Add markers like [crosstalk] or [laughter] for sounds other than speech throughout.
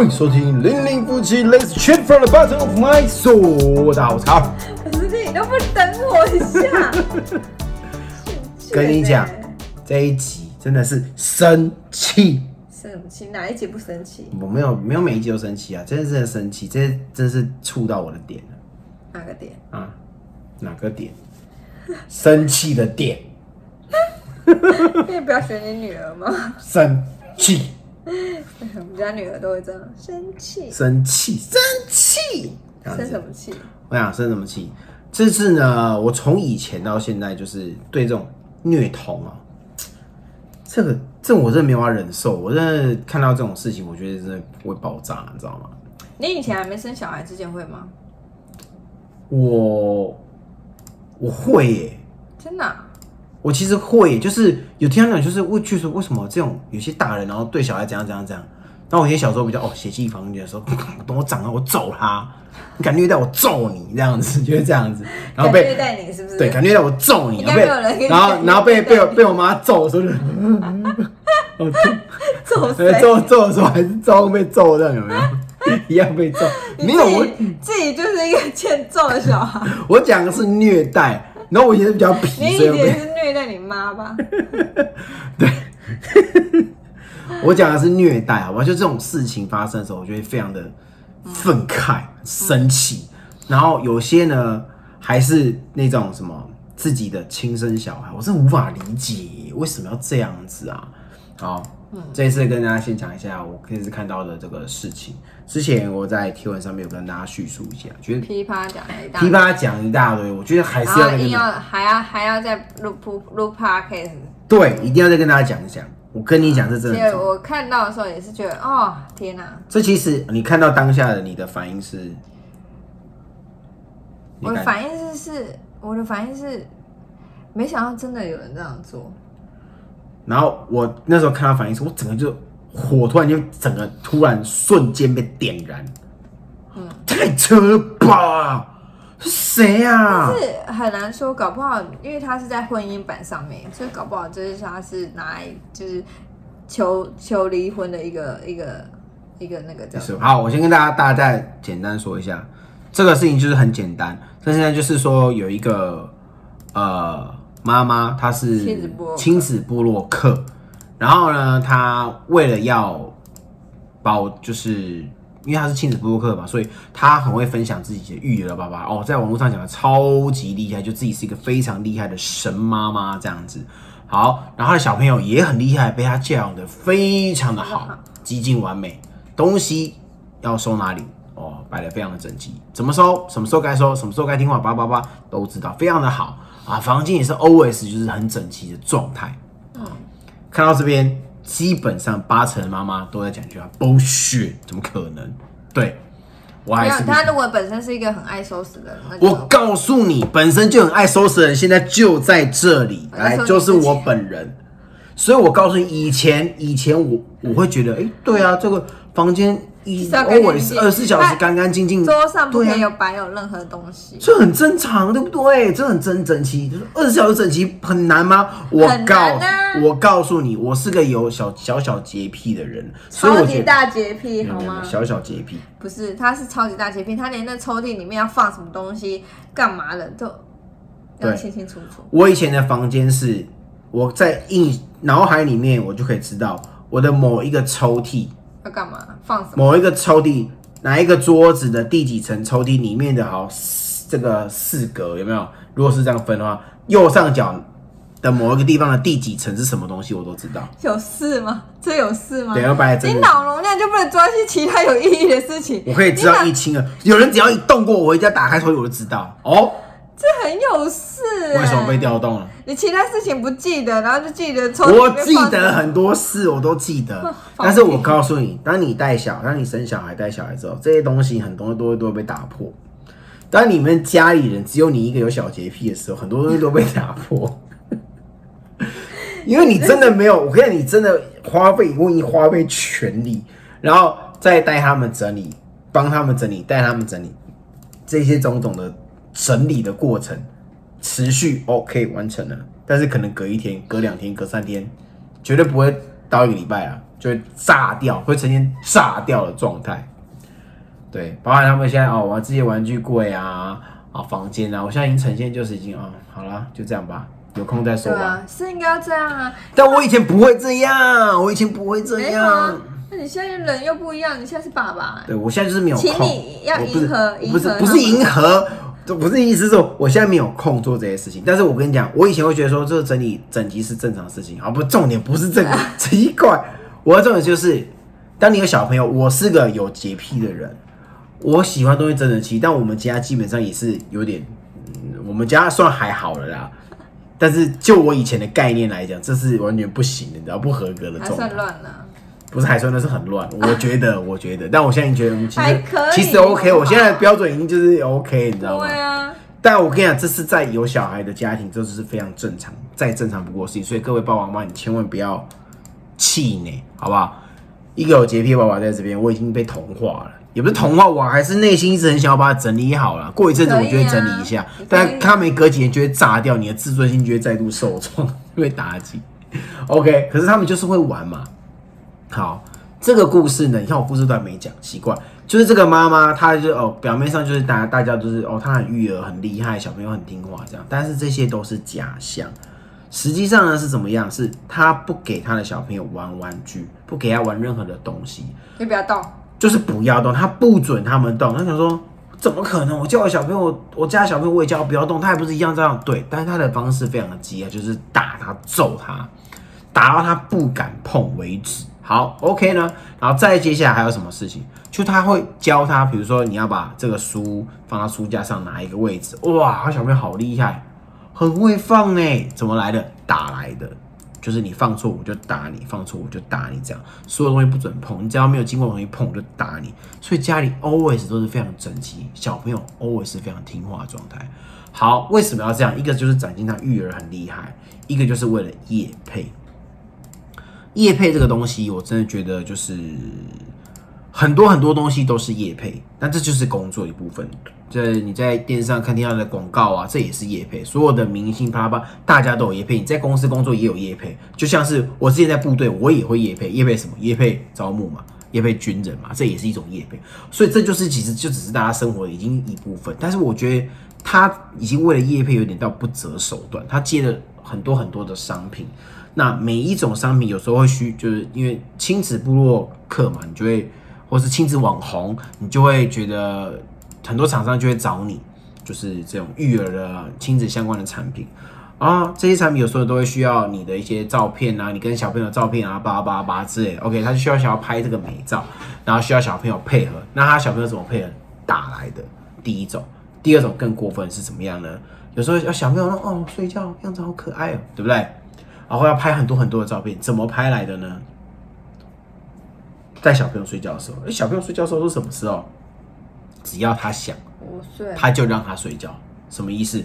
欢迎收听零零夫妻，Let's chat from the bottom of my soul。大家好，我是曹。可是你都不等我一下，[laughs] 跟你讲，这一集真的是生气。生气哪一集不生气？我没有没有每一集都生气啊，真的是生气，这真是触到我的点了哪个点？啊！哪个点？生气的点，[laughs] 可以不要学你女儿吗？生气，[laughs] 我们家女儿都会这样生气，生气，生气，这样子生什么气？我想生什么气？这次呢，我从以前到现在，就是对这种虐童啊，这个这我真的没有办法忍受。我真的看到这种事情，我觉得真的会爆炸，你知道吗？你以前还没生小孩之前会吗？我我会耶，真的啊、我其实会耶，就是有听到讲，就是会觉得说为什么这种有些大人然后对小孩怎样怎样怎样。然后我以前小时候比较哦血气方刚的时候，[laughs] 等我长了我揍他，你敢虐待我揍你这样子，就是这样子，然后被虐待你是不是？对，敢虐待我揍你，然后然后然后被被我被我妈揍的时候就，哦 [laughs] 揍 [laughs] 对，谁？揍揍的时候还是照样被揍这样有没有？一样被揍，没有我自己就是一个欠揍的小孩，我讲的是虐待，然后我以前是比较皮，以所以前是虐待你妈吧？我讲的是虐待，好吧？就这种事情发生的时候，我就会非常的愤慨、生气，然后有些呢还是那种什么自己的亲生小孩，我真的无法理解为什么要这样子啊！好，这一次跟大家先讲一下我这次看到的这个事情。之前我在贴文上面有跟大家叙述一下，觉得噼啪讲一大噼啪讲一大堆，我觉得还是要再跟后硬要还要还要再录录录 podcast，对，一定要再跟大家讲一讲。我跟你讲，这真的。我看到的时候也是觉得，哦天哪！这其实你看到当下的你的反应是，我的反应是是，我的反应是，没想到真的有人这样做。然后我那时候看到反应是，我整个就火突然就整个突然瞬间被点燃，嗯，太扯了吧？是谁啊？是很难说，搞不好因为他是在婚姻版上面，所以搞不好就是他是拿来就是求求离婚的一个一个一个那个叫是好，我先跟大家大家再简单说一下，这个事情就是很简单。这现在就是说有一个呃妈妈，她是亲子部落客亲子部落客，然后呢，她为了要包，就是因为他是亲子部落客嘛，所以他很会分享自己的育儿的爸爸哦，在网络上讲的超级厉害，就自己是一个非常厉害的神妈妈这样子。好，然后他的小朋友也很厉害，被他教养的非常的好，极尽完美。东西要收哪里哦，摆的非常的整齐，怎么收，什么时候该收，什么时候该听话，叭叭叭都知道，非常的好啊。房间也是 always 就是很整齐的状态。嗯，看到这边，基本上八成的妈妈都在讲一句话：bullshit，怎么可能？对我没有还是不他如果本身是一个很爱收拾的人，那就我告诉你，本身就很爱收拾的人，现在就在这里，来就是我本人。所以我告诉你，以前以前我我会觉得，哎、对啊，这个房间一是要干干净 always 二十四小时干干净净，桌上不有摆有任何东西。这很正常，对不对？这很整整齐，就是二十四小时整齐很难吗？我告、啊我告诉你，我是个有小小小洁癖的人，所以超我觉得级大洁癖好吗？小小洁癖。不是，他是超级大洁癖，他连那抽屉里面要放什么东西、干嘛的都要清清楚楚。我以前的房间是我在印脑海里面，我就可以知道我的某一个抽屉，要干嘛？放什么？某一个抽屉，哪一个桌子的第几层抽屉里面的好四这个四格有没有？如果是这样分的话，右上角的某一个地方的第几层是什么东西，我都知道。有事吗？这有事吗？对要摆在这你脑容量就不能做一些其他有意义的事情？我可以知道一清二。有人只要一动过，我一定要打开抽屉，我就知道哦，这很有事、欸。为什么被？调动了？你其他事情不记得，然后就记得抽我记得很多事，我都记得。[laughs] 但是我告诉你，当你带小，当你生小孩、带小孩之后，这些东西很多都会都会被打破。当你们家里人只有你一个有小洁癖的时候，很多东西都被打破。[laughs] 因为你真的没有，我跟你真的花费，我已经花费全力，然后再带他们整理，帮他们整理，带他们整理，这些种种的整理的过程，持续 OK 完成了，但是可能隔一天、隔两天、隔三天，绝对不会到一个礼拜啊，就会炸掉，会呈现炸掉的状态。对，包含他们现在哦，玩这些玩具柜啊啊房间啊，我现在已经呈现就是已经啊，好了，就这样吧，有空再说吧。对啊，是应该要这样啊。但我以前不会这样，我以前不会这样。，那你现在人又不一样，你现在是爸爸、对，我现在就是没有请。你要迎合不是不是迎合不是意思是说我现在没有空做这些事情。但是我跟你讲，我以前会觉得说这个整理整集是正常的事情，啊，不，重点不是这个，[laughs] 奇怪。我的重点就是，当你有小朋友，我是个有洁癖的人，我喜欢东西整整齐，但我们家基本上也是有点，嗯，我们家算还好了啦。但是就我以前的概念来讲，这是完全不行的，你知道不合格的还状态算。乱呢、不是还算那是很乱，我觉得，[laughs] 我觉得，但我现在觉得嗯其实还可以其实 OK，我现在的标准已经就是 OK，你知道吗？对啊，但我跟你讲，这是在有小孩的家庭，这是非常正常，再正常不过的事情。所以各位爸爸妈妈，你千万不要气馁，好不好？一个有洁癖的爸爸在这边，我已经被同化了，也不是同化，我还是内心一直很想要把它整理好了。过一阵子我就会整理一下，可以啊但他没隔几年就会炸掉，你的自尊心就会再度受创，[laughs] 会打击。OK，可是他们就是会玩嘛。好，这个故事呢，你看我故事都还没讲，奇怪，就是这个妈妈，她就哦，表面上就是大家大家都是哦，她很育儿很厉害，小朋友很听话这样，但是这些都是假象。实际上呢是怎么样？是她不给她的小朋友玩玩具，不给他玩任何的东西，你不要动。就是不要动，他不准他们动。他想说，怎么可能？我叫我小朋友，我家小朋友我也叫他不要动，他也不是一样这样？对，但是他的方式非常的激烈，就是打他、揍他，打到他不敢碰为止。好，OK 呢，然后再接下来还有什么事情？就他会教他，比如说你要把这个书放到书架上哪一个位置，哇，小朋友好厉害，很会放哎，怎么来的？打来的。就是你放错我就打你，放错我就打你，这样所有东西不准碰，你只要没有经过我同意碰我就打你。所以家里 always 都是非常整齐，小朋友 always 是非常听话的状态。好，为什么要这样？一个就是展现他育儿很厉害，一个就是为了业配。叶配这个东西，我真的觉得就是很多很多东西都是叶配，但这就是工作一部分。这你在电视上看听到的广告啊，这也是叶配。所有的明星啪啪，大家都有叶配。你在公司工作也有叶配，就像是我之前在部队，我也会叶配。叶配什么？叶配招募嘛，叶配军人嘛，这也是一种叶配。所以这就是其实就只是大家生活已经一部分。但是我觉得他已经为了叶配有点到不择手段，他接了很多很多的商品。那每一种商品有时候会需，就是因为亲子部落客嘛，你就会，或是亲子网红，你就会觉得很多厂商就会找你，就是这种育儿的亲子相关的产品啊，这些产品有时候都会需要你的一些照片啊，你跟小朋友照片啊，叭叭叭之类。OK，他就需要想要拍这个美照，然后需要小朋友配合。那他小朋友怎么配合？打来的第一种，第二种更过分是怎么样呢？有时候要小朋友说哦睡觉样子好可爱哦，对不对？然后要拍很多很多的照片，怎么拍来的呢？在小朋友睡觉的时候，哎，小朋友睡觉的时候是什么时候？只要他想，他就让他睡觉，什么意思？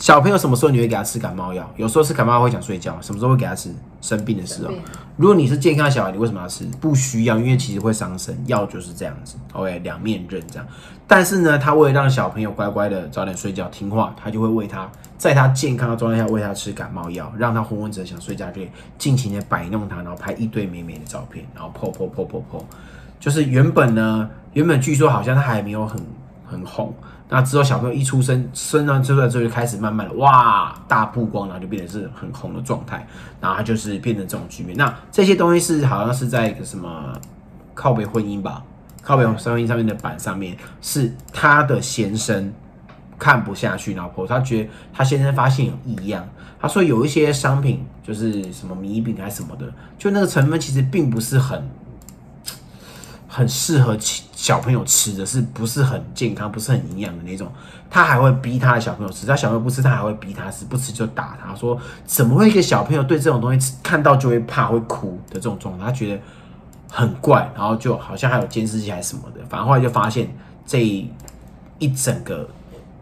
小朋友什么时候你会给他吃感冒药？有时候吃感冒药会想睡觉，什么时候会给他吃？生病的时候。如果你是健康的小孩，你为什么要吃？不需要，因为其实会伤身，药就是这样子。OK，两面刃这样。但是呢，他为了让小朋友乖乖的早点睡觉听话，他就会喂他，在他健康的状态下喂他吃感冒药，让他昏昏沉沉想睡觉，就会尽情的摆弄他，然后拍一堆美美的照片，然后 po po po po po。就是原本呢，原本据说好像他还没有很很红，那之后小朋友一出生，生完出来之后就开始慢慢的哇大曝光，然后就变成是很红的状态，然后就是变成这种局面。那这些东西是好像是在一个什么靠北婚姻吧，靠北婚姻上面的板上面是他的先生看不下去，然后 po 他觉得他先生发现有异样，他说有一些商品就是什么米饼还是什么的，就那个成分其实并不是很。很适合小朋友吃的是不是很健康，不是很营养的那种，他还会逼他的小朋友吃，他小朋友不吃，他还会逼他吃，不吃就打他。说怎么会一个小朋友对这种东西看到就会怕会哭的这种状态，他觉得很怪，然后就好像还有监视器还是什么的，反正后来就发现这一整个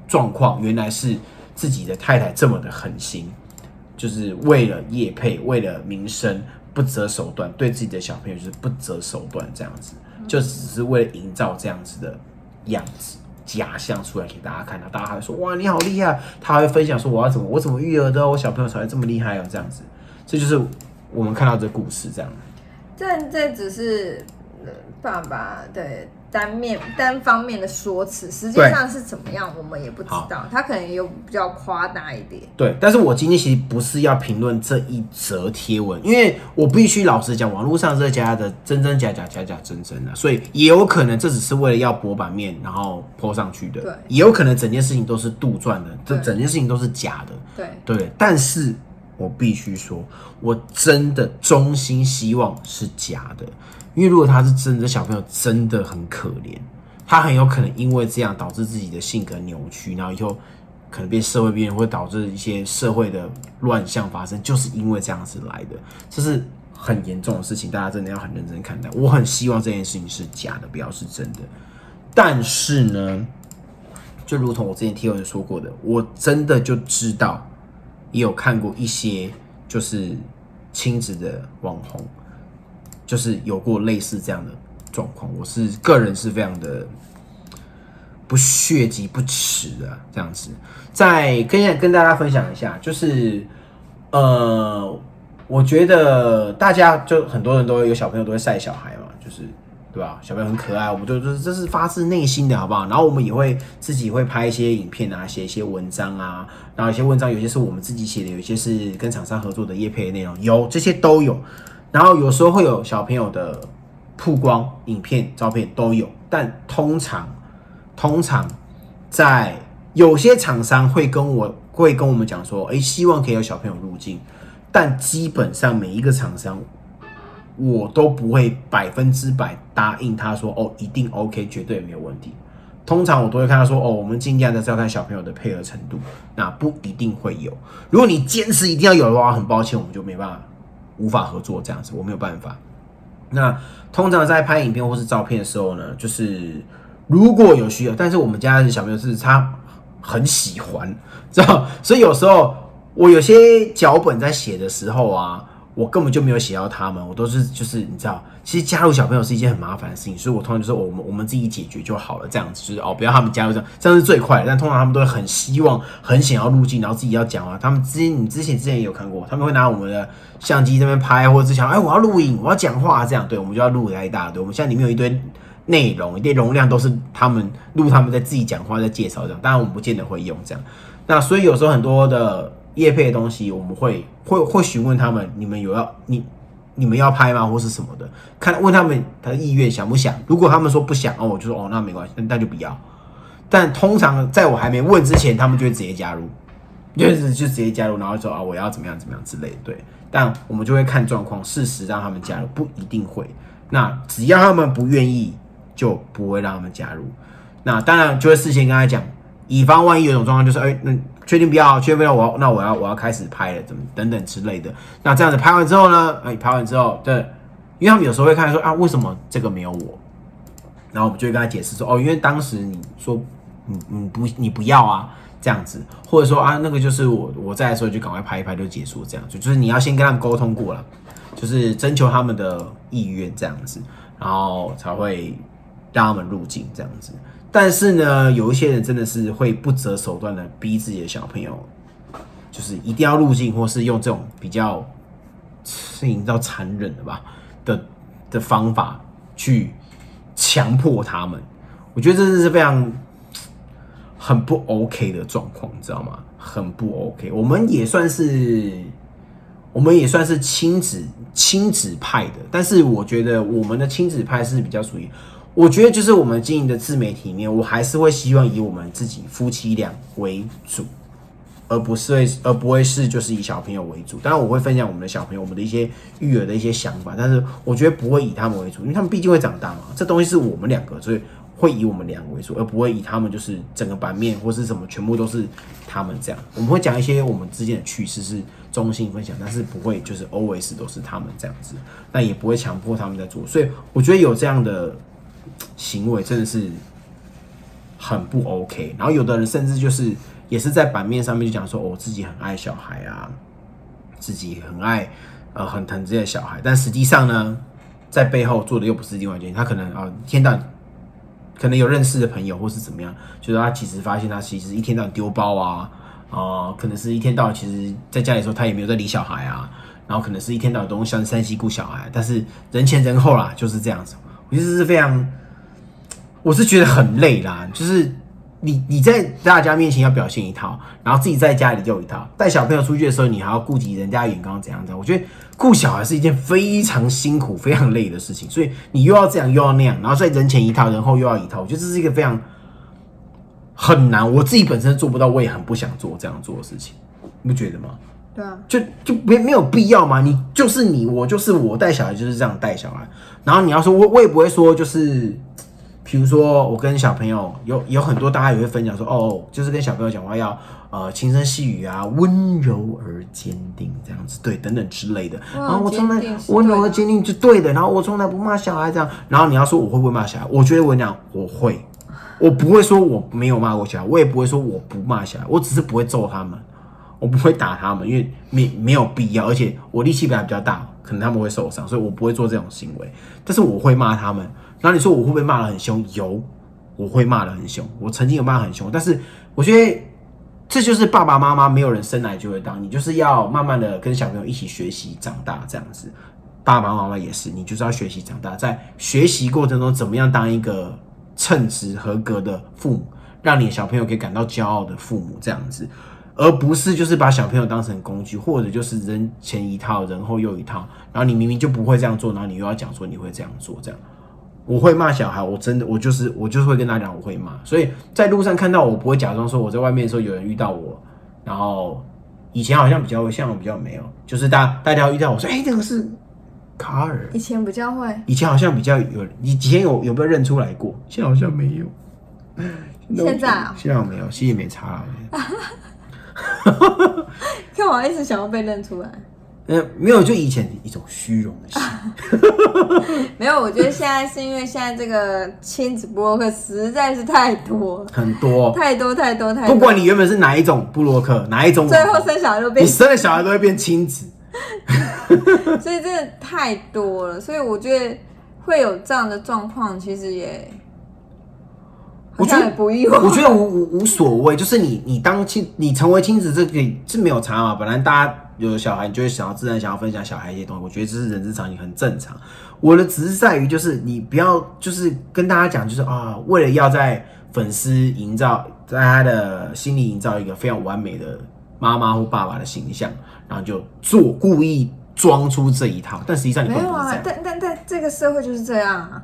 状况原来是自己的太太这么的狠心，就是为了叶配，为了名声。不择手段，对自己的小朋友就是不择手段，这样子，就只是为了营造这样子的样子假象出来给大家看到，大家还会说哇你好厉害，他还会分享说我要怎么我怎么育儿的，我小朋友才会这么厉害哦，这样子，这就是我们看到这故事这样。这这只是爸爸对单面单方面的说辞，实际上是怎么样，我们也不知道。他可能有比较夸大一点。对，但是我今天其实不是要评论这一则贴文，因为我必须老实讲，网络上这家的真真假假，假假真真的，所以也有可能这只是为了要博版面，然后 po 上去的，对。也有可能整件事情都是杜撰的，这整件事情都是假的，对，对，但是我必须说，我真的衷心希望是假的，因为如果他是真的，小朋友真的很可怜，他很有可能因为这样导致自己的性格扭曲，然后以后可能变社会边缘，会导致一些社会的乱象发生，就是因为这样子来的，这是很严重的事情，大家真的要很认真看待。我很希望这件事情是假的，不要是真的。但是呢，就如同我之前听有人说过的，我真的就知道，也有看过一些就是亲子的网红，就是有过类似这样的状况。我是个人是非常的不血及不耻的这样子。再跟跟大家分享一下，就是呃，我觉得大家就很多人都有小朋友都会晒小孩嘛，就是对吧？小朋友很可爱，我们就就是这是发自内心的，好不好？然后我们也会自己会拍一些影片啊，写一些文章啊，然后一些文章有些是我们自己写的，有些是跟厂商合作的业配的内容，有这些都有。然后有时候会有小朋友的曝光影片、照片都有，但通常通常在有些厂商会跟我会跟我们讲说，诶，希望可以有小朋友入境，但基本上每一个厂商我都不会百分之百答应他说，哦，一定 OK，绝对没有问题。通常我都会看他说，哦，我们尽量的是要看小朋友的配合程度，那不一定会有。如果你坚持一定要有的话，很抱歉，我们就没办法，无法合作这样子，我没有办法。那通常在拍影片或是照片的时候呢，就是如果有需要，但是我们家的小朋友是他很喜欢，知道？所以有时候我有些脚本在写的时候啊，我根本就没有写到他们，我都是就是你知道，其实加入小朋友是一件很麻烦的事情，所以我通常就是我们我们自己解决就好了，这样子就是哦，不要他们加入这样，这样是最快的。但通常他们都会很希望、很想要入境，然后自己要讲啊。他们之前你之前之前也有看过，他们会拿我们的相机这边拍，或者是想哎我要录影，我要讲话这样，对，我们就要录一大堆。我们现在里面有一堆内容，一堆容量都是他们录他们在自己讲话在介绍这样，当然我们不见得会用这样。那所以有时候很多的业配的东西，我们会会会询问他们，你们有要你你们要拍吗，或是什么的？看问他们他的意愿想不想。如果他们说不想哦，我就说哦那没关系，那就不要。但通常在我还没问之前，他们就会直接加入，就是就直接加入，然后说啊我要怎么样怎么样之类的。对，但我们就会看状况，适时让他们加入，不一定会。那只要他们不愿意，就不会让他们加入。那当然就会事先跟他讲，以防万一有种状况就是，哎、那确定不要，确定不要，我那我要我要开始拍了，怎么等等之类的。那这样子拍完之后呢，哎、拍完之后，对，因为他们有时候会看说啊，为什么这个没有我？然后我们就会跟他解释说，哦，因为当时你说你你不你不要啊，这样子，或者说啊，那个就是我我在的时候就赶快拍一拍就结束，这样子就是你要先跟他们沟通过了，就是征求他们的意愿这样子，然后才会让他们入境这样子。但是呢，有一些人真的是会不择手段的逼自己的小朋友，就是一定要入境，或是用这种比较是营造残忍的吧的的方法去强迫他们。我觉得这是非常很不 OK 的状况，你知道吗？很不 OK。我们也算是，我们也算是亲子亲子派的，但是我觉得我们的亲子派是比较属于，我觉得就是我们经营的自媒体里面，我还是会希望以我们自己夫妻俩为主。而不是，而不会是就是以小朋友为主。当然，我会分享我们的小朋友，我们的一些育儿的一些想法，但是我觉得不会以他们为主，因为他们毕竟会长大嘛。这东西是我们两个，所以会以我们两个为主，而不会以他们就是整个版面或是什么全部都是他们这样。我们会讲一些我们之间的趣事，是中性分享，但是不会就是 always 都是他们这样子，那也不会强迫他们在做。所以我觉得有这样的行为真的是很不 OK。然后有的人甚至就是。也是在版面上面就讲说，我、哦、自己很爱小孩啊，自己很爱呃很疼这些小孩，但实际上呢，在背后做的又不是另外一件。他可能啊、一天到可能有认识的朋友或是怎么样，就是他其实发现他其实一天到晚丢包啊，啊、可能是一天到晚其实在家里的时候他也没有在理小孩啊，然后可能是一天到晚都像山西顾小孩，但是人前人后啦就是这样子。我觉得是非常，我是觉得很累啦，就是你你在大家面前要表现一套，然后自己在家里又一套，带小朋友出去的时候，你还要顾及人家眼光怎样怎样。我觉得顾小孩是一件非常辛苦、非常累的事情，所以你又要这样又要那样，然后在人前一套，人后又要一套，我觉得这是一个非常很难。我自己本身做不到，我也很不想做这样做的事情，你不觉得吗？对啊，就就没没有必要嘛，你就是你，我就是我，带小孩就是这样带小孩。然后你要说，我我也不会说，就是，比如说我跟小朋友有有很多大家也会分享说，哦，就是跟小朋友讲话要呃轻声细语啊，温柔而坚定这样子，对，等等之类的。然后我从来温柔而坚定是对的，然后我从来不骂小孩这样。然后你要说我会不会骂小孩，我觉得我讲我会，我不会说我没有骂过小孩，我也不会说我不骂小孩，我只是不会揍他们。我不会打他们，因为没没有必要，而且我力气比他比较大，可能他们会受伤，所以我不会做这种行为。但是我会骂他们。然后你说我会不会骂得很凶？有，我会骂得很凶。我曾经有骂很凶，但是我觉得这就是爸爸妈妈没有人生来就会当，你就是要慢慢的跟小朋友一起学习长大这样子。爸爸妈妈也是，你就是要学习长大，在学习过程中怎么样当一个称职合格的父母，让你小朋友可以感到骄傲的父母这样子。而不是就是把小朋友当成工具，或者就是人前一套，人后又一套，然后你明明就不会这样做，然后你又要讲说你会这样做，这样我会骂小孩，我真的我就是我就是会跟他讲我会骂，所以在路上看到我不会假装说我在外面的时候有人遇到我，然后以前好像比较会，现在我比较没有，就是大大家遇到我说哎、这个是卡尔，以前比较会，以前好像比较有，以前有有没有认出来过？现在好像 [laughs] 没有。现在啊现在我没有，其实也没差了。[laughs] 干嘛一直想要被认出来？呃，没有，就以前一种虚荣的心。[laughs] 没有，我觉得现在是因为现在这个亲子博客实在是太多，很多，太多太多太多。不管你原本是哪一种布洛克，哪一种最后，生小孩都变你，生了小孩都会变亲子。[laughs] 所以真的太多了，所以我觉得会有这样的状况，其实也我觉得不意外。我觉得无无无所谓，就是你你当亲，你成为亲子这个是没有差嘛。本来大家有小孩，你就会想要自然想要分享小孩一些东西，我觉得这是人之常情，很正常。我的只是在于，就是你不要就是跟大家讲，就是啊，为了要在粉丝营造，在他的心里营造一个非常完美的妈妈或爸爸的形象，然后就做故意装出这一套，但实际上你没有啊。但但但这个社会就是这样啊，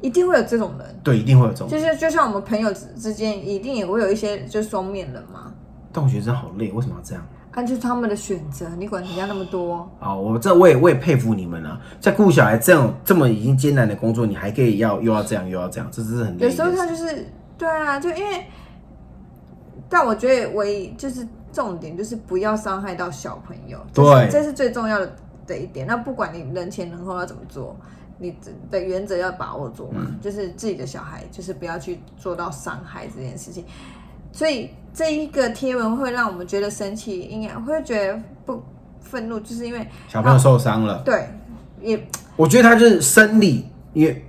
一定会有这种人。对，一定会有这种。就是就像我们朋友之之间，一定也会有一些就是双面人嘛，但我觉得真的好累，为什么要这样？啊，就是他们的选择，你管人家那么多，啊，我这我也我也佩服你们啊，在顾小孩这样这么已经艰难的工作，你还可以要又要这样又要这样，这真是很。有时候他就是对啊，就因为，但我觉得唯一就是重点就是不要伤害到小朋友，对这是最重要的的一点。那不管你人前人后要怎么做，你的原则要把握住嘛，嗯就是自己的小孩就是不要去做到伤害这件事情。所以这一个贴文会让我们觉得生气，应该会觉得不愤怒，就是因为小朋友受伤了，对也我觉得他就是生理，因为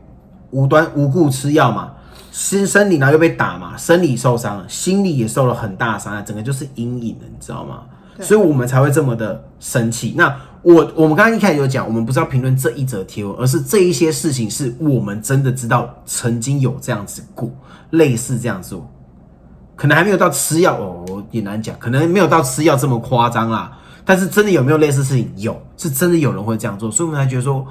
无端无故吃药嘛，生生理然后又被打嘛，生理受伤了，心理也受了很大伤害，整个就是阴影了，你知道吗？所以我们才会这么的生气。那我我们刚刚一开始有讲，我们不是要评论这一则贴文，而是这一些事情是我们真的知道曾经有这样子过，类似这样做，可能还没有到吃药哦，我也难讲，可能没有到吃药这么夸张啦。但是真的有没有类似事情？有，是真的有人会这样做，所以我们才觉得说，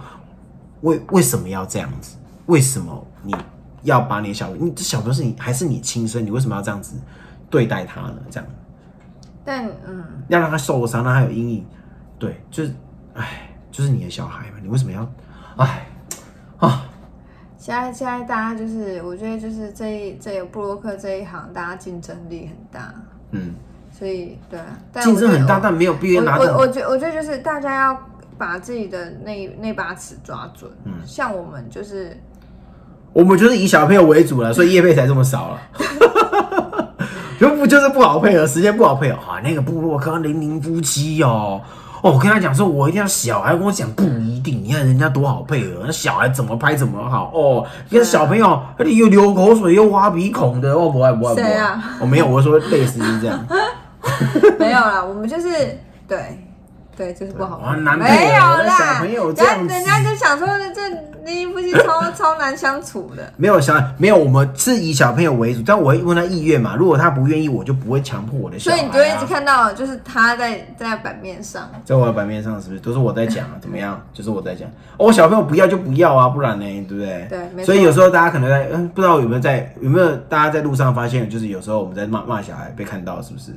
为为什么要这样子？为什么你要把你的小你这小朋友是你还是你亲生？你为什么要这样子对待他呢？这样但嗯，要让他受伤，让他有阴影，对，就是，哎，就是你的小孩嘛，你为什么要，哎，啊，现在现在大家就是，我觉得就是这一这个布洛克这一行，大家竞争力很大，嗯，所以对啊，但竞争很大，但没有必要拿我我觉我觉得就是大家要把自己的那那把尺抓准，嗯像我们就是我们就是以小朋友为主了，所以业配才这么少了。[laughs] 就不就是不好配合，时间不好配合啊！那个布洛克零零夫妻哦，哦，我跟他讲说，我一定要小孩，跟我讲不一定。你看人家多好配合，那小孩怎么拍怎么好哦。你看小朋友，你又流口水又挖鼻孔的，哦不爱不爱不爱。我、没有，我说类似就是这样。[laughs] 没有啦，我们就是对，对，就是不好哇看。男配没有啦，朋友人这样子家人家就想说这离夫妻超 [laughs] 超难相处的。没有想没有，我们是以小朋友为主，但我会问他意愿嘛。如果他不愿意，我就不会强迫我的小。所以你就会一直看到，就是他在在版面上，在我的版面上是不是都是我在讲啊？怎么样？就是我在讲。哦，我小朋友不要就不要啊，不然呢，对不对？所以有时候大家可能在嗯，不知道有没有在有没有大家在路上发现，就是有时候我们在骂骂小孩被看到，是不是？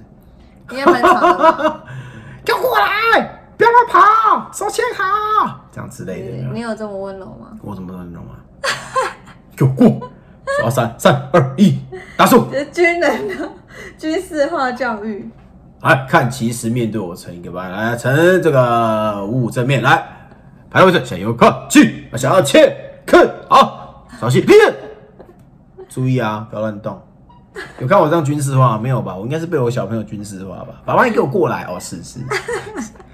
应该蛮长。[laughs] 给我过来，不要乱跑，手牵好，这样之类的。你有这么温柔吗？我怎么温柔啊？[laughs] 给我过！数到三，三二一，打数。军人的军事化教育。来看，其实面对我成一个班，来成这个五五正面来，排位置，向右看去，想要切看好，稍息立正，注意啊，不要乱动。有看我这样军事化没有吧？我应该是被我小朋友军事化吧？爸爸，你给我过来哦，是是。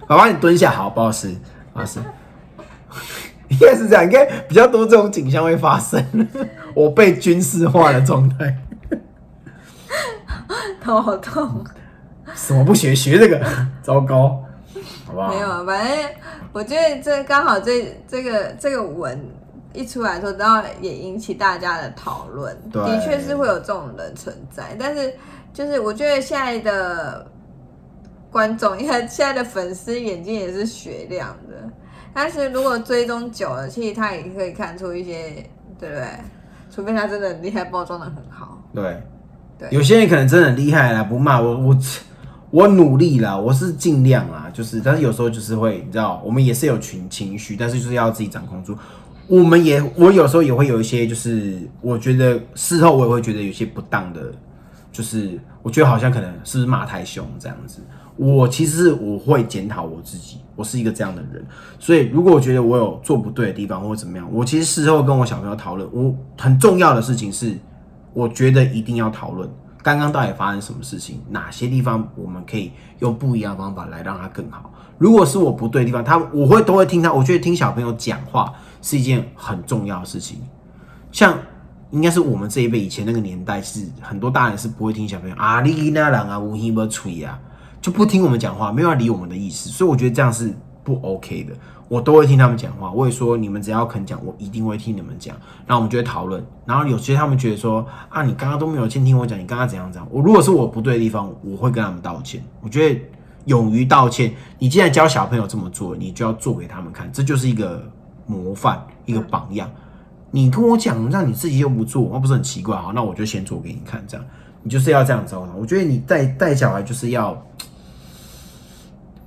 爸爸，你蹲下，好，不好意思，不好意思。[laughs] 应该是这样，应该比较多这种景象会发生。我被军事化的状态，[laughs] 头好痛。[laughs] 什么不学学这个，糟糕，好不好？没有啊，反正我觉得这刚好这这个这个文一出来的时候，然后也引起大家的讨论。对的确是会有这种人存在，但是就是我觉得现在的观众，因为现在的粉丝眼睛也是雪亮的，但是如果追踪久了，其实他也可以看出一些，对不对？除非他真的很厉害，包装的很好。对，对有些人可能真的很厉害啦，不骂我，我我努力啦，我是尽量啦，就是，但是有时候就是会，你知道，我们也是有群情绪，但是就是要自己掌控住。我们也，我有时候也会有一些，就是我觉得事后我也会觉得有些不当的，就是我觉得好像可能是不是骂太凶这样子。我其实我会检讨我自己，我是一个这样的人，所以如果我觉得我有做不对的地方或者怎么样，我其实事后跟我小朋友讨论，我很重要的事情是，我觉得一定要讨论刚刚到底发生什么事情，哪些地方我们可以用不一样的方法来让它更好。如果是我不对的地方，他我会都会听他，我觉得听小朋友讲话是一件很重要的事情，像。应该是我们这一辈以前那个年代，是很多大人是不会听小朋友啊，你那人啊，无听不吹啊，就不听我们讲话，没有要理我们的意思，所以我觉得这样是不 OK 的。我都会听他们讲话，我也说你们只要肯讲，我一定会听你们讲。然后我们就会讨论，然后有些他们觉得说啊，你刚刚都没有先听我讲，你刚刚怎样怎样。我如果是我不对的地方，我会跟他们道歉。我觉得勇于道歉，你既然教小朋友这么做，你就要做给他们看，这就是一个模范，一个榜样。你跟我讲，让你自己又不做，那不是很奇怪？好，那我就先做给你看，这样你就是要这样子。我觉得你带带小孩就是要，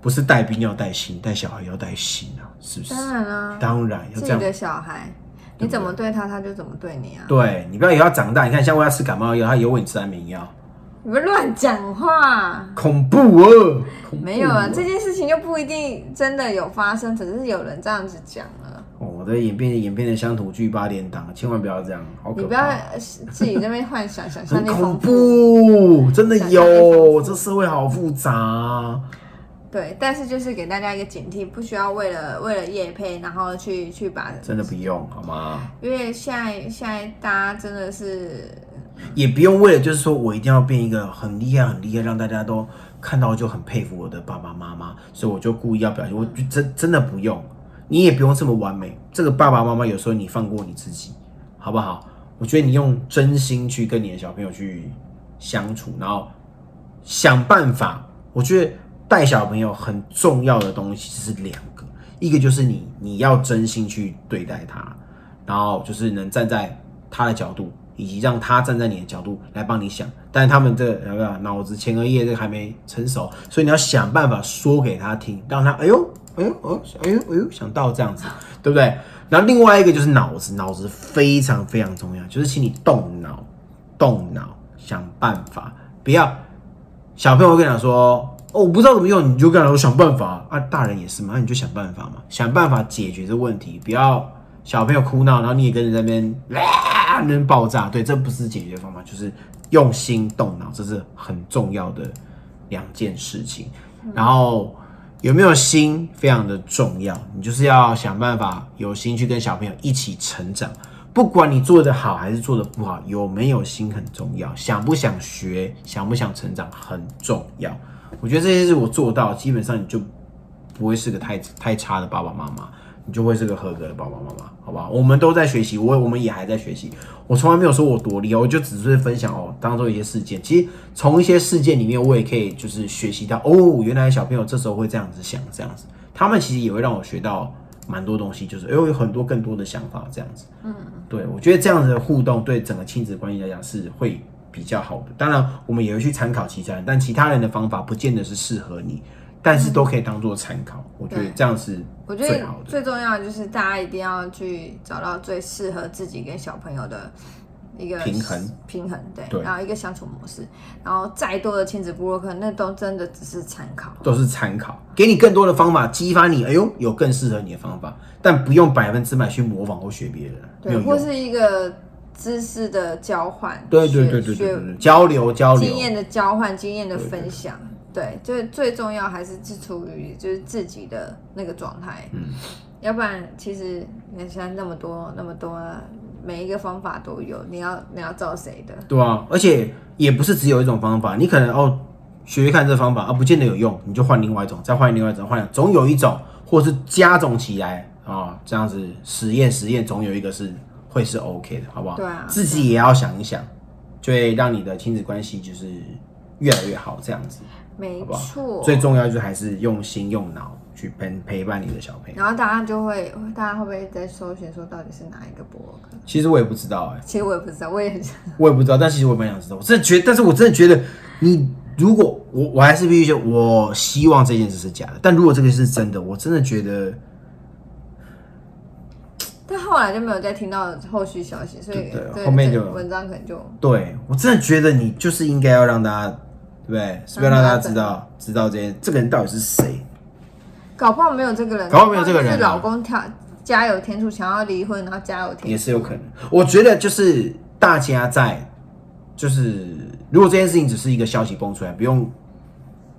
不是带兵要带心，带小孩要带心，是不是？当然啦、当然要这样。自己的小孩，你怎么对他，他就怎么对你啊！对你不要以后他长大，你看像我要吃感冒药，他以后喂你吃安眠药，你们乱讲话。恐怖哦！恐怖没有啊，哦这件事情就不一定真的有发生，只是有人这样子讲了。哦，我的演变演变的乡土剧八点档，千万不要这样，好可你不要。呃自己在那边幻想，想象很恐丰富。怖，真的想象力丰有，富这社会好复杂。对，但是就是给大家一个警惕，不需要为了为了业配，然后去去把，真的不用好吗？因为现在现在大家真的是也不用为了就是说我一定要变一个很厉害很厉害，让大家都看到就很佩服我的爸爸妈妈，所以我就故意要表现。我就真真的不用，你也不用这么完美。这个爸爸妈妈有时候你放过你自己，好不好？我觉得你用真心去跟你的小朋友去相处，然后想办法。我觉得带小朋友很重要的东西是两个，一个就是你你要真心去对待他，然后就是能站在他的角度，以及让他站在你的角度来帮你想。但是他们这个脑子前额叶这个还没成熟，所以你要想办法说给他听，让他哎呦哎呦哦哎呦哎呦想到这样子，对不对？然后另外一个就是脑子，脑子非常非常重要，就是请你动脑，动脑想办法，不要小朋友会跟你讲说。哦，我不知道怎么用，你就跟他说想办法啊。大人也是嘛，那你就想办法嘛，想办法解决这问题，不要小朋友哭闹，然后你也跟着在那边啊，那边爆炸。对，这不是解决方法，就是用心动脑，这是很重要的两件事情。然后有没有心非常的重要，你就是要想办法有心去跟小朋友一起成长。不管你做的好还是做的不好，有没有心很重要，想不想学，想不想成长很重要。我觉得这些是我做到，基本上你就不会是个太太差的爸爸妈妈，你就会是个合格的爸爸妈妈，好吧？我们都在学习，我我们也还在学习。我从来没有说我多厉害，我就只是分享哦，当做一些事件。其实从一些事件里面，我也可以就是学习到哦，原来小朋友这时候会这样子想，这样子，他们其实也会让我学到蛮多东西，就是哎，有很多更多的想法，这样子。嗯，对，我觉得这样子的互动对整个亲子关系来讲是会比较好的。当然，我们也会去参考其他人，但其他人的方法不见得是适合你。但是都可以当做参考，我觉得这样是我觉得最重要的就是大家一定要去找到最适合自己跟小朋友的一个平衡。平衡对，然后一个相处模式，然后再多的亲子部落客那都真的只是参考，都是参考，给你更多的方法，激发你，哎呦有更适合你的方法，但不用百分之百去模仿或学别人，对，或是一个知识的交换，对对对对对，交流交流，经验的交换，经验的分享。对，就是最重要还是是处于就是自己的那个状态，嗯，要不然其实你看现在那么多那么多，每一个方法都有，你要你要照谁的？对啊，而且也不是只有一种方法，你可能哦学学看这方法啊，不见得有用，你就换另外一种，再换另外一种，换总有一种，或是加总起来啊，这样子实验实验，总有一个是会是 OK 的，好不好？对啊，自己也要想一想，就会让你的亲子关系就是越来越好，这样子。没错，最重要就是还是用心用脑去陪陪伴你的小朋友。然后大家就会，大家会不会在搜寻说到底是哪一个博客？其实我也不知道哎，其实我也不知道，我也很，我也不知道。但其实我蛮想知道，我真的觉得，但是我真的觉得，你如果我我还是必须说，我希望这件事是假的。但如果这个是真的，我真的觉得，但后来就没有再听到后续消息，所以后面就文章可能就对我真的觉得你就是应该要让大家。对，是不是让大家知道，知道这些这个人到底是谁？搞不好没有这个人，搞不好没有这个人，是老公跳加油添醋，想要离婚，然后加油添醋，也是有可能。我觉得就是大家在，就是如果这件事情只是一个消息蹦出来，不用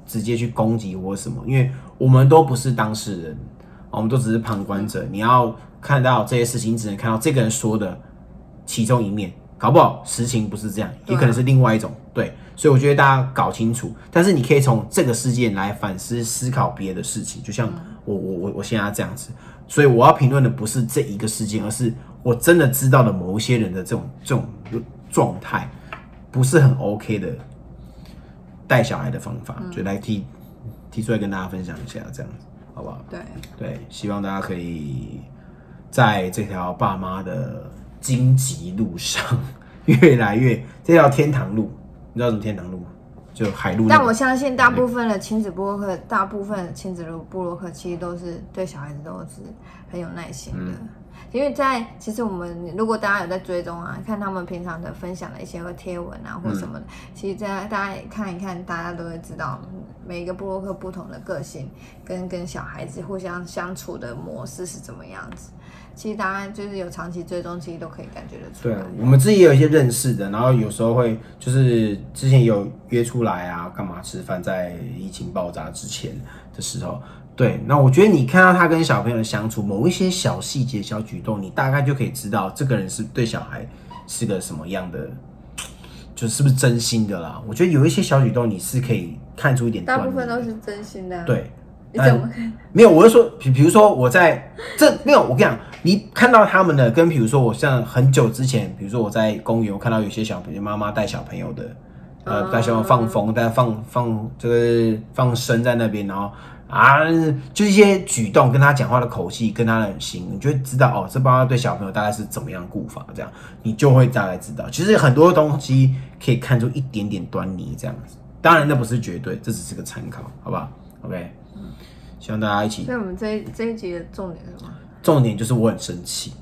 直接去攻击或什么，因为我们都不是当事人，我们都只是旁观者。你要看到这些事情，只能看到这个人说的其中一面。搞不好实情不是这样，也可能是另外一种对，所以我觉得大家搞清楚。但是你可以从这个事件来反思思考别的事情，就像我我我我现在这样子。所以我要评论的不是这一个事件，而是我真的知道的某一些人的这种这种状态，不是很 OK 的带小孩的方法，就来提提出来跟大家分享一下，这样子好不好？对对，希望大家可以在这条爸妈的。荆棘路上越来越这条天堂路，你知道什么天堂路吗？就海路。但我相信大部分的亲子布洛克，大部分的亲子路布洛克其实都是对小孩子都是很有耐心的。因为在其实我们如果大家有在追踪啊，看他们平常的分享的一些个贴文啊或什么的，其实在大家看一看，大家都会知道每一个布洛克不同的个性跟跟小孩子互相相处的模式是怎么样子。其实大家就是有长期追踪，其实都可以感觉得出来。对，我们自己也有一些认识的，然后有时候会就是之前有约出来啊，干嘛吃饭，在疫情爆炸之前的时候。对，那我觉得你看到他跟小朋友的相处，某一些小细节、小举动，你大概就可以知道这个人是对小孩是个什么样的，就是不是真心的啦。我觉得有一些小举动，你是可以看出一点。大部分都是真心的。对。你怎么看？没有，我是说，比比如说我在这没有，我跟你讲，你看到他们的，跟比如说我像很久之前，比如说我在公园，我看到有些小朋友妈妈带小朋友的，呃，带小朋友放风，但放放这个放生在那边，然后啊，就一些举动，跟他讲话的口气，跟他的心，你就会知道哦，这爸妈对小朋友大概是怎么样顾法，这样你就会大概知道。其实很多东西可以看出一点点端倪，这样子。当然那不是绝对，这只是个参考，好不好？OK。希望大家一起。所以我们这这一集的重点是什么？重点就是我很生气。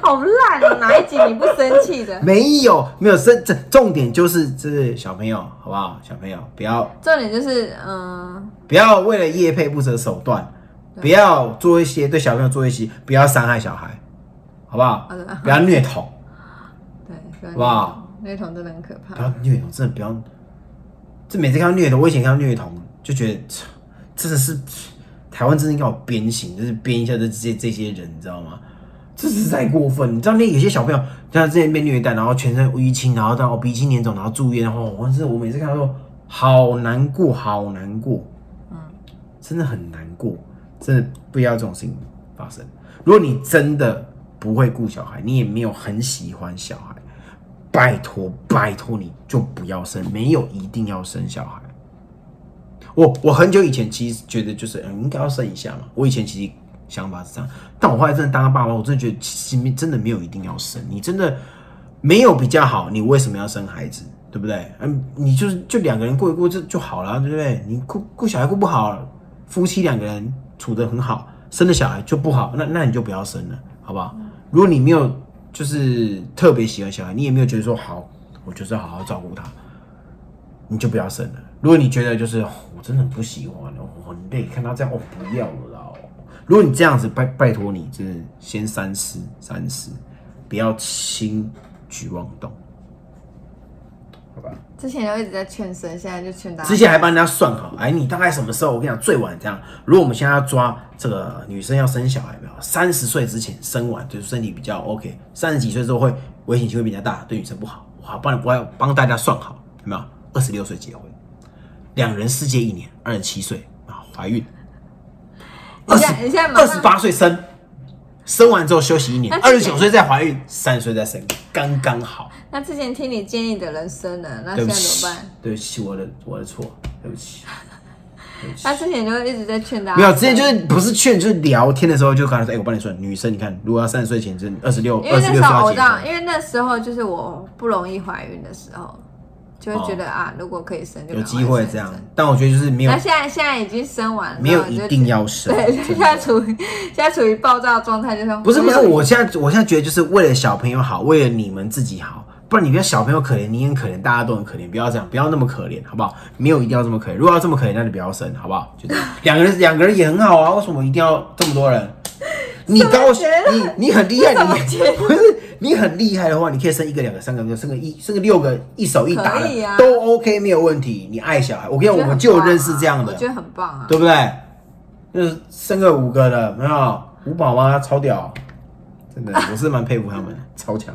好烂哦！哪一集你不生气的？没有，没有生。这重点就是这小朋友，好不好？小朋友不要。重点就是嗯，不要为了叶配不择手段，不要做一些对小朋友做一些，不要伤害小孩，好不好？不要虐童。[laughs] 对，好不好？虐童真的很可怕。不要虐童，真的不要。这每次看到虐童，我以前看到虐童就觉得。真的是台湾真的要鞭刑，就是鞭一下这些这些人，你知道吗？这是太过分。你知道那有些小朋友像之前被虐待，然后全身淤青，然后到鼻青脸肿，然后住院，然后我是我每次看到说好难过，好难过。嗯，真的很难过，真的不要这种事情发生。如果你真的不会顾小孩，你也没有很喜欢小孩，拜托拜托你就不要生，没有一定要生小孩。我我很久以前其实觉得就是嗯应该要生一下嘛，我以前其实想法是这样，但我后来真的当了爸爸，我真的觉得其实真的没有一定要生，你真的没有比较好，你为什么要生孩子？对不对？嗯，你就是就两个人过一过就就好了，对不对？你顾顾小孩顾不好，夫妻两个人处得很好，生的小孩就不好，那那你就不要生了，好不好？如果你没有就是特别喜欢小孩，你也没有觉得说好，我就是要好好照顾他，你就不要生了。如果你觉得就是我真的不喜欢，我很累，看他这样，哦不要了啦。如果你这样子，拜拜托你，真的先三思三思，不要轻举妄动。好吧，之前就一直在劝生，现在就劝大家。之前还帮人家算好，哎，你大概什么时候？我跟你讲，最晚这样。如果我们现在要抓这个女生要生小孩，没有三十岁之前生完，就是身体比较 OK。三十几岁之后会危险性会比较大，对女生不好。好，帮你帮帮大家算好，有没有？二十六岁结婚，两人世界一年，二十七岁啊怀孕，二十你现在二十八岁生，生完之后休息一年，二十九岁再怀孕，三十岁再生，刚刚好。那之前听你建议的人生呢，那现在怎么办？对不起，我的我的错，对不起。他之前就一直在劝大家，没有，之前就是不是劝，就是聊天的时候就跟他说：“哎，我帮你算，女生你看，如果要三十岁前，就二十六，因为那时候我知道，因为那时候就是我不容易怀孕的时候，就会觉得啊，如果可以生，就有机会这样。但我觉得就是没有。那现在现在已经生完了，没有一定要生。对，现在处于现在处于暴躁状态，就是不是不是，我现在我现在觉得就是为了小朋友好，为了你们自己好。不然你不要小朋友可怜，你很可怜，大家都很可怜，不要这样，不要那么可怜，好不好？没有一定要这么可怜，如果要这么可怜，那就不要生，好不好？就这样，两个人两个人也很好啊，为什么一定要这么多人？[laughs] 你高你你很厉害，[laughs] 你不是你很厉害的话，你可以生一个、两个、三个，生个一生个六个，一手一打的都 OK，没有问题。你爱小孩，我跟你讲，我们就认识这样的，我觉得很棒啊，对不对？就是生个五个的，没有五宝妈超屌，真的，[laughs] 我是蛮佩服他们，超强。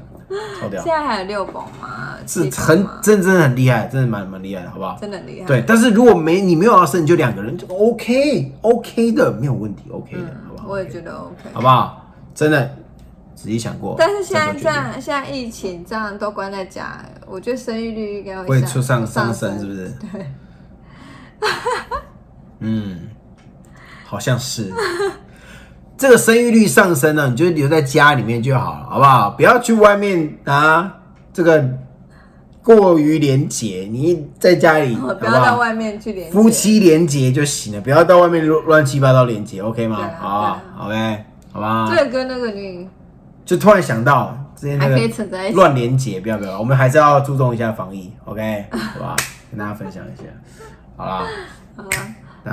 超屌！现在还有六宝吗？是很真真的很厉害，真的蛮蛮厉害的，好不好？真的厉害。对，但是如果没你没有要生，你就两个人就 OK OK 的，没有问题 OK 的，好不好？我也觉得 OK，好不好？真的仔细想过。但是现在这样，现在疫情这样都关在家，我觉得生育率应该会出上上升，是不是？对。[laughs] 嗯，好像是。这个生育率上升了，你就留在家里面就好了，好不好？不要去外面啊，这个过于连结。你在家里，不要到外面去连夫妻连结就行了，不要到外面乱乱七八糟连结，OK 吗？好，OK，好吧。这个跟那个你，就突然想到之前那个乱连结，不要不要，我们还是要注重一下防疫，OK，[laughs] 好吧？跟大家分享一下，好啦，好啦，大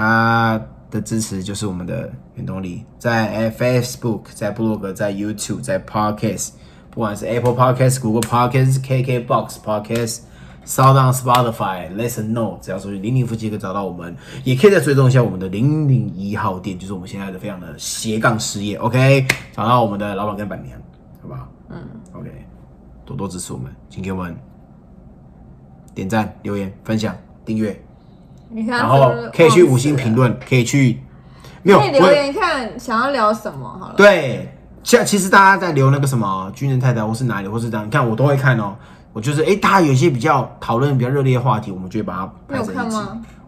家。的支持就是我们的原动力，在 Facebook、在部落格、在 YouTube、在 Podcast，不管是 Apple Podcast、Google Podcast、KKBox Podcast、Sound、Spotify、Listen No，只要搜寻零零夫妻可以找到我们，也可以再追踪一下我们的零零一号店，就是我们现在的非常的斜杠事业，OK，找到我们的老板跟板娘，好不好？嗯，OK，多多支持我们，请给我们点赞、留言、分享、订阅。然后可以去五星评论，可以去没有可以留言看想要聊什么好了。对，像其实大家在留那个什么军人太太或是哪里或是这样，你看我都会看哦。我就是哎，大家有一些比较讨论比较热烈的话题，我们就会把它拍成一集。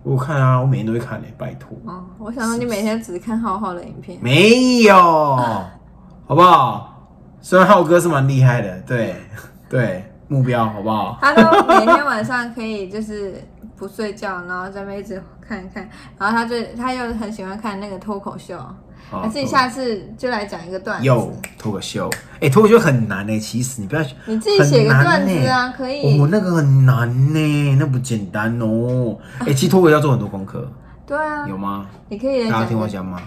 我看啊，我每天都会看嘞，拜托。哦，我想说你每天只看浩浩的影片。没有，好不好？虽然浩哥是蛮厉害的，对 [laughs] 对，目标好不好？他都每天晚上可以就是。不睡觉，然后在那一直看一看，然后他就他又很喜欢看那个脱口秀，还是你下次就来讲一个段子。有脱口秀，哎，脱口秀很难呢。其实你不要，你自己写个段子啊，可以。哦，那个很难呢，那不简单哦。哎，其实脱口秀要做很多功课。对啊。有吗？你可以。大家听我讲吗？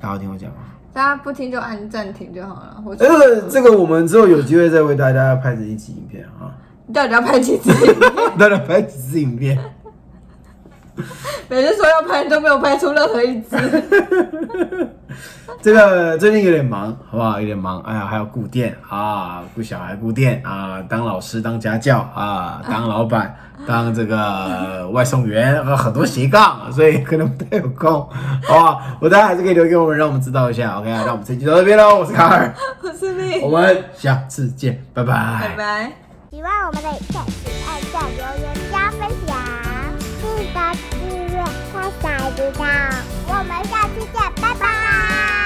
大家听我讲吗？大家不听就按暂停就好了。这个这个，我们之后有机会再为大家拍成一集影片啊。你到底要拍几集？[laughs] 到底拍几支影片？[laughs] 每次说要拍都没有拍出任何一支。[laughs] 这个最近有点忙，好不好？有点忙，哎呀，还要顾店啊，顾小孩，顾店啊，当老师，当家教啊，[laughs] 当老板，当这个外送员，啊，很多斜杠，所以可能不太有空，好不好？我大家还是可以留给我们，让我们知道一下。OK 啊，那我们这期到这边喽，我是卡尔，我是你我，们下次见，拜拜拜拜。喜欢我们的影片，请按下留言加分享，得自然，它才知道。我们下次见，拜拜。